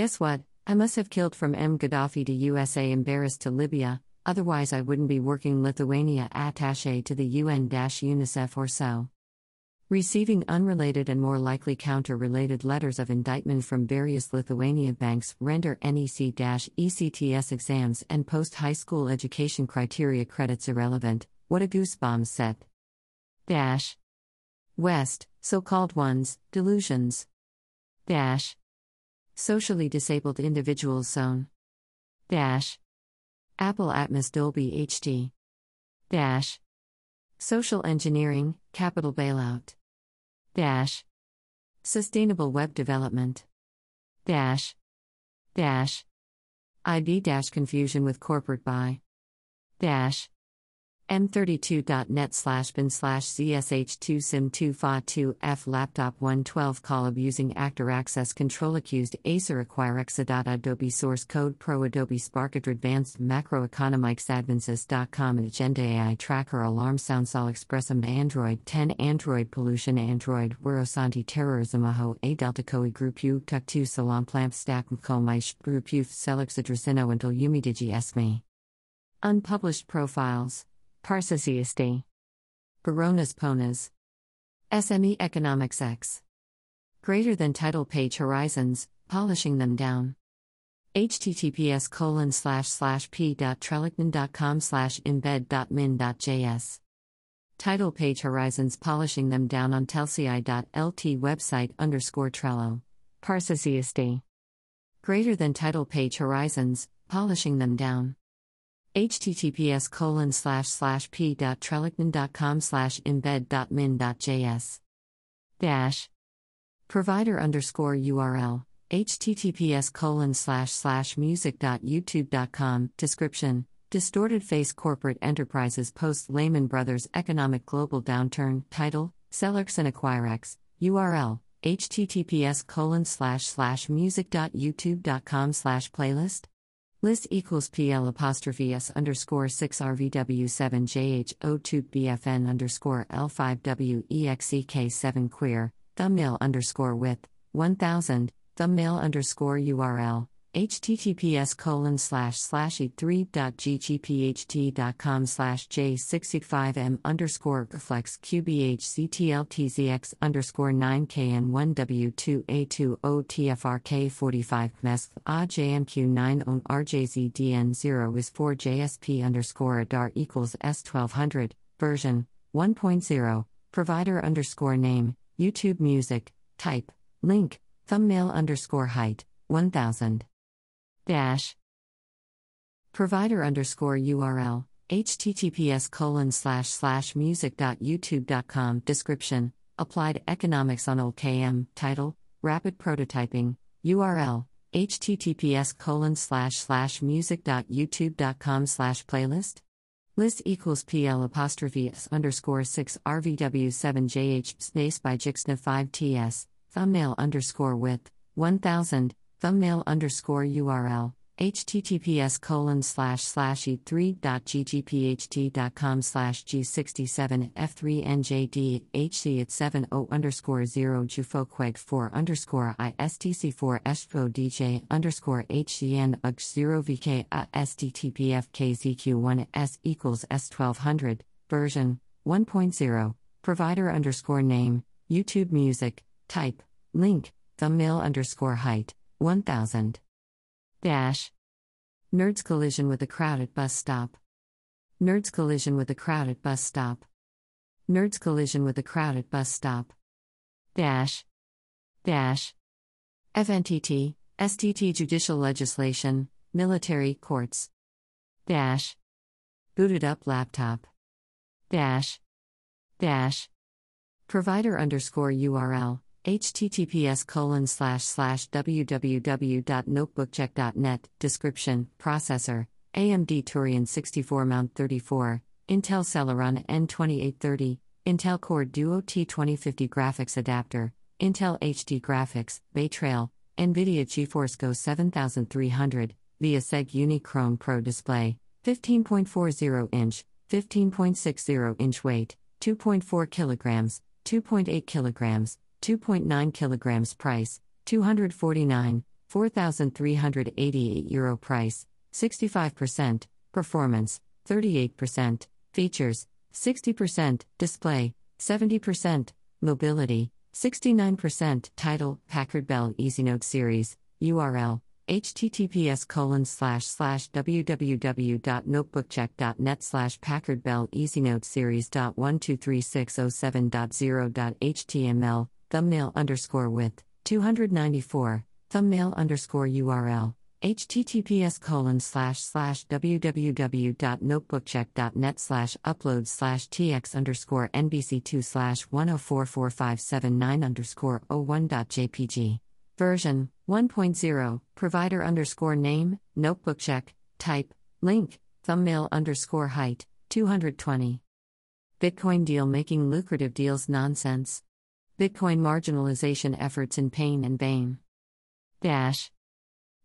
Guess what? I must have killed from M. Gaddafi to USA embarrassed to Libya, otherwise, I wouldn't be working Lithuania attache to the UN UNICEF or so. Receiving unrelated and more likely counter related letters of indictment from various Lithuania banks render NEC ECTS exams and post high school education criteria credits irrelevant. What a goosebumps set. Dash. West, so called ones, delusions. Dash. Socially disabled individuals zone. Dash. Apple Atmos Dolby HD. Dash. Social engineering, capital bailout. Dash. Sustainable web development. Dash. Dash. ID dash confusion with corporate buy. Dash. M32.net slash bin slash ZSH2 SIM2 FA2 F laptop 112 call using actor access control accused Acer acquire Adobe source code pro Adobe Spark advanced macroeconomics advances.com agenda AI tracker alarm sound sol expressum Android 10 Android pollution Android Wurosanti terrorism aho a delta koi group u tuk 2 salon plamp stack mkomaish group u selexadrasino until Yumi digi esme. Unpublished profiles Parsasiasti. Baronas Ponas. SME Economics X. Greater than title page horizons, polishing them down. https colon slash slash p.trellickman.com slash embed.min.js. Title page horizons polishing them down on telci.lt website underscore Trello. Parsasiasti. Greater than title page horizons, polishing them down https colon slash slash p.trellickman.com slash embed.min.js dash. Provider underscore url https colon slash slash music.youtube.com description distorted face corporate enterprises post lehman brothers economic global downturn. Title Sellerx and Acquirex. Url https colon slash slash music.youtube.com slash playlist List equals PL apostrophe S underscore 6 RVW7 JH02 BFN underscore L5W EXEK 7 queer, thumbnail underscore width, 1000, thumbnail underscore URL, https colon slash slash e3.ggpht.com slash j65m underscore flex qbhctltzx underscore 9kn1w2a2otfrk45 mesk a jmq9 on rjzdn0 is 4 jsp underscore adar equals s1200 version 1.0 provider underscore name youtube music type link thumbnail underscore height 1000 dash provider underscore url https colon slash slash music.youtube.com description applied economics on OLKM title rapid prototyping. Url https colon slash slash music.youtube.com slash playlist. List equals pl apostrophe s underscore 6 rvw7 jh space by jixna 5 ts thumbnail underscore width 1000 thumbnail underscore URL, https colon slash slash e3.ggpht.com slash g67f3njdhc at 70 underscore 0 jufoqueg 4 underscore istc4 eshvo dj underscore hcn ug 0 vk a sttpf kzq1s equals s1200 version 1.0 provider underscore name youtube music type link thumbnail underscore height 1000. Dash. Nerds collision with a crowded bus stop. Nerds collision with a crowded bus stop. Nerds collision with a crowded bus stop. Dash. Dash. FNTT, STT judicial legislation, military courts. Dash. Booted up laptop. Dash. Dash. Provider underscore URL https colon slash slash www.notebookcheck.net description processor amd Turion 64 mount 34 intel celeron n2830 intel core duo t2050 graphics adapter intel hd graphics bay trail nvidia geforce go 7300 via seg unichrome pro display 15.40 inch 15.60 inch weight 2.4 kilograms 2.8 kilograms 2.9 kilograms price, 249, 4,388 euro price, 65%, performance, 38%, features, 60%, display, 70%, mobility, 69%, title, Packard Bell EasyNote series, URL, https colon slash slash www.notebookcheck.net slash packardbell easynote series.1236070.html thumbnail underscore width 294 thumbnail underscore url https colon slash slash www.notebookcheck.net slash upload slash tx underscore nbc2 slash 1044579 underscore 01.jpg version 1.0 provider underscore name notebook check type link thumbnail underscore height 220 bitcoin deal making lucrative deals nonsense bitcoin marginalization efforts in pain and bane. Dash.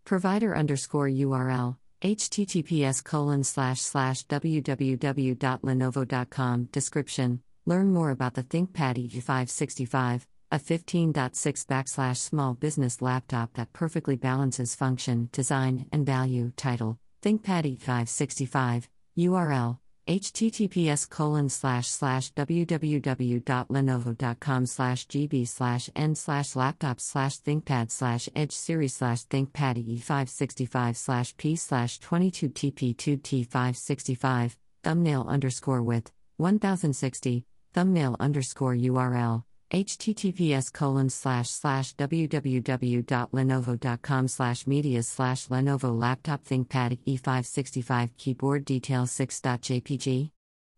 Provider underscore url https colon slash slash www.lenovo.com description learn more about the thinkpad e565 a 15.6 backslash small business laptop that perfectly balances function, design, and value. Title ThinkPad E565, URL https colon slash slash www.lenovo.com slash gb slash n slash laptop slash thinkpad slash edge series slash thinkpad e565 slash p slash 22 tp2 t565 thumbnail underscore width 1060 thumbnail underscore url https colon slash slash www.lenovo.com slash media slash lenovo laptop thinkpad e565 keyboard detail 6.jpg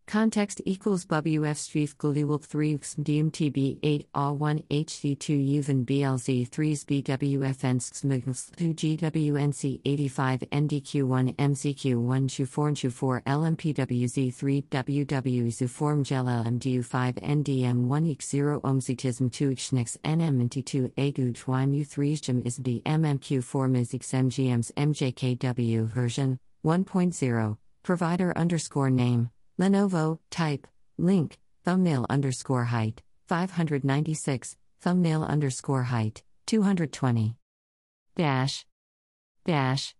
Context equals WF Streif Guliwilk 3 DMTB 8 A1 HD2 Uven BLZ 3s BWFN Smigls 2 GWNC 85 NDQ1 MCQ1 Shuforn Shufor LMPWZ 3 WW Zuform Gel LMDU5 NDM1 X0 Omzitism 2 Xnix NMNT2 Agud Twymu 3 Jim ISD MMQ4 Mizix MGMs MJKW version 1.0 provider underscore name Lenovo, type, link, thumbnail underscore height, 596, thumbnail underscore height, 220. Dash. Dash.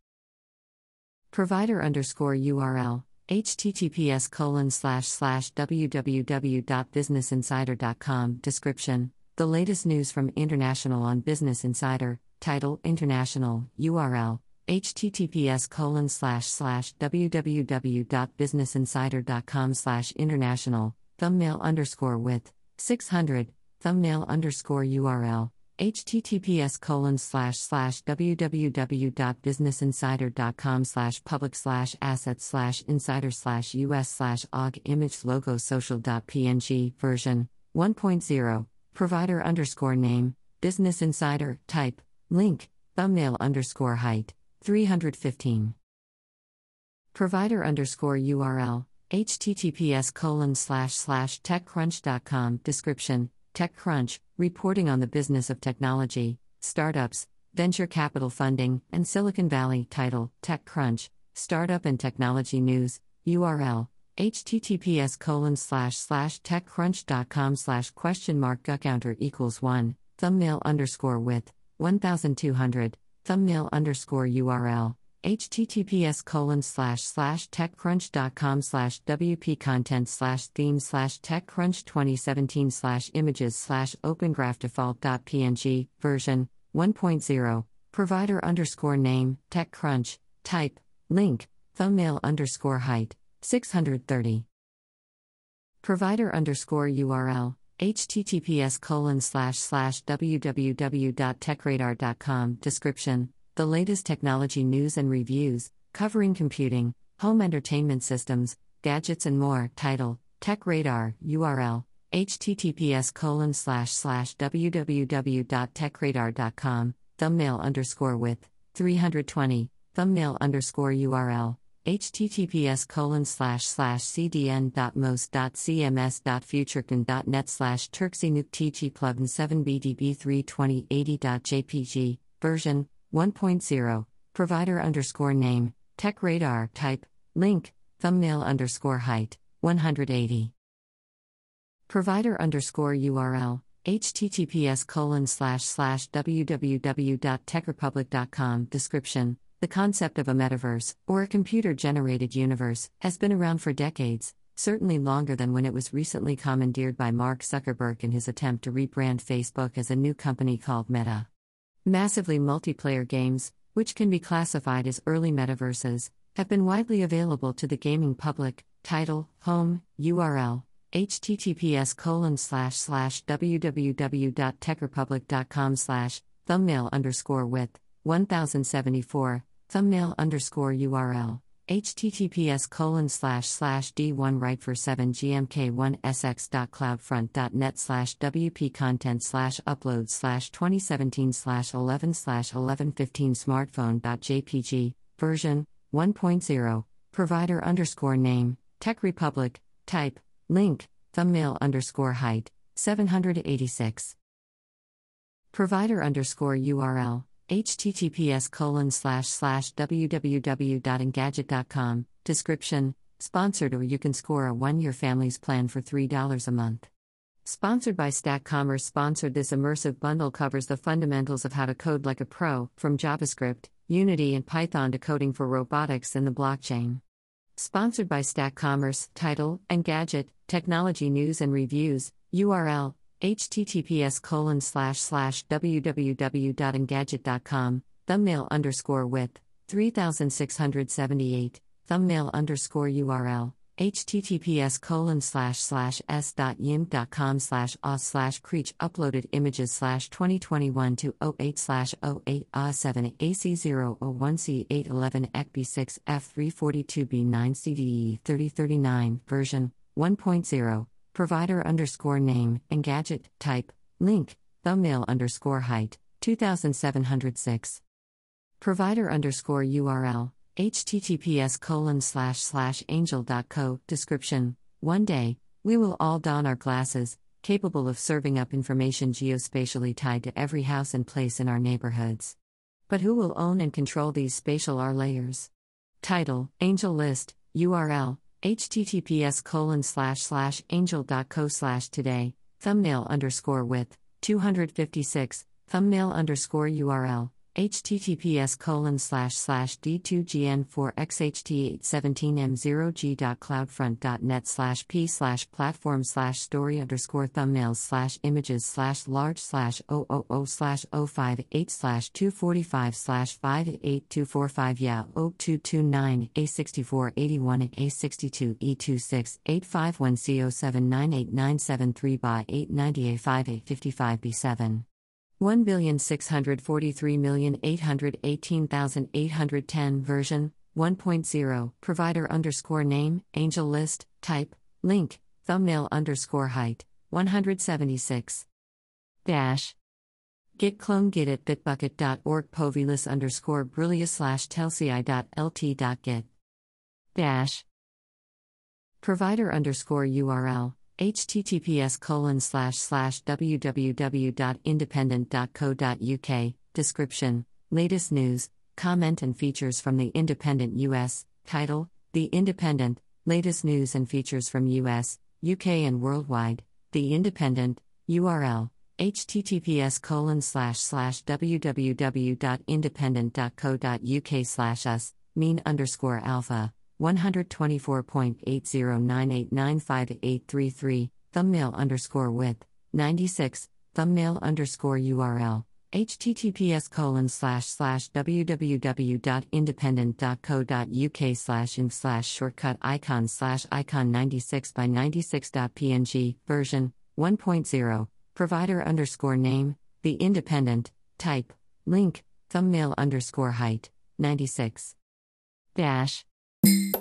Provider underscore URL, https colon slash slash www.businessinsider.com. Description The latest news from International on Business Insider, title International, URL https colon slash slash www.businessinsider.com slash international thumbnail underscore width 600 thumbnail underscore url https colon slash slash www.businessinsider.com slash public slash asset slash insider slash us slash og image logo social.png version 1.0 provider underscore name business insider type link thumbnail underscore height 315. Provider underscore URL, https colon slash slash techcrunch.com. Description TechCrunch, reporting on the business of technology, startups, venture capital funding, and Silicon Valley. Title TechCrunch, Startup and Technology News, URL https colon slash slash techcrunch.com slash question mark counter equals 1 thumbnail underscore width 1200 thumbnail underscore URL, https colon slash slash techcrunch.com slash wp content slash theme slash techcrunch 2017 slash images slash opengraph default.png version 1.0 provider underscore name techcrunch type link thumbnail underscore height 630 provider underscore url https colon slash slash www.techradar.com description the latest technology news and reviews covering computing home entertainment systems gadgets and more. Title tech radar url https colon slash slash www.techradar.com thumbnail underscore width 320 thumbnail underscore url https colon slash slash cdn.most.cms.futurecon.net slash turksinuk plugin 7bdb32080.jpg version 1.0 provider underscore name tech radar type link thumbnail underscore height 180 provider underscore url https colon slash slash www.techrepublic.com description the concept of a metaverse or a computer generated universe has been around for decades certainly longer than when it was recently commandeered by mark zuckerberg in his attempt to rebrand facebook as a new company called meta. Massively multiplayer games which can be classified as early metaverses have been widely available to the gaming public title home url https colon slash slash www.techrepublic.com slash thumbnail underscore width 1074 thumbnail underscore url https colon slash slash d1 right for 7 gmk1 sx.cloudfront.net slash wp content slash upload slash 2017 slash 11 slash 1115 smartphone.jpg version 1.0 provider underscore name tech republic type Link, thumbnail underscore height, 786. Provider underscore URL, https colon slash slash www.engadget.com, description, sponsored or you can score a one-year family's plan for $3 a month. Sponsored by Stack Commerce sponsored this immersive bundle covers the fundamentals of how to code like a pro, from JavaScript, Unity and Python to coding for robotics and the blockchain. Sponsored by Stack Commerce, title, Engadget, Technology News and Reviews, URL, https colon slash slash www.engadget.com, thumbnail underscore width, 3678, thumbnail underscore URL, https colon slash slash s.yim.com slash os slash creech uploaded images slash 2021 to 08 slash 08 uh, a 7 ac001 c 811 ecb 6 f342b 9 cde 3039 version 1.0 provider underscore name engadget type link thumbnail underscore height 2706 provider underscore url https colon slash slash angel.co description. One day we will all don our glasses capable of serving up information geospatially tied to every house and place in our neighborhoods. But who will own and control these spatial r layers? Title angel list url https colon slash slash angel.co slash today thumbnail underscore width 256 thumbnail underscore url https colon slash slash d2gn4xht817m0g.cloudfront.net slash p slash platform slash story underscore thumbnails slash images slash large slash 000 slash 058 slash 245 slash 58245 yeah 0229 a6481 a62 e26 851 c0798973 by 890 a5855 b7 1,643,818,810 version 1.0 provider underscore name angel list type link thumbnail underscore height 176 dash. Git clone git at bitbucket.org povilis underscore brulia slash telci.lt.git dash. Provider underscore url https colon slash slash www.independent.co.uk description latest news comment and features from the independent us title the independent latest news and features from us uk and worldwide. The independent url https colon slash slash www.independent.co.uk slash us mean underscore alpha 124.8098958833, thumbnail underscore width, 96, thumbnail underscore URL, https colon slash slash www.independent.co.uk slash in slash shortcut icon slash icon 96 by 96.png, version 1.0, provider underscore name, the independent, type, link, thumbnail underscore height, 96. Dash you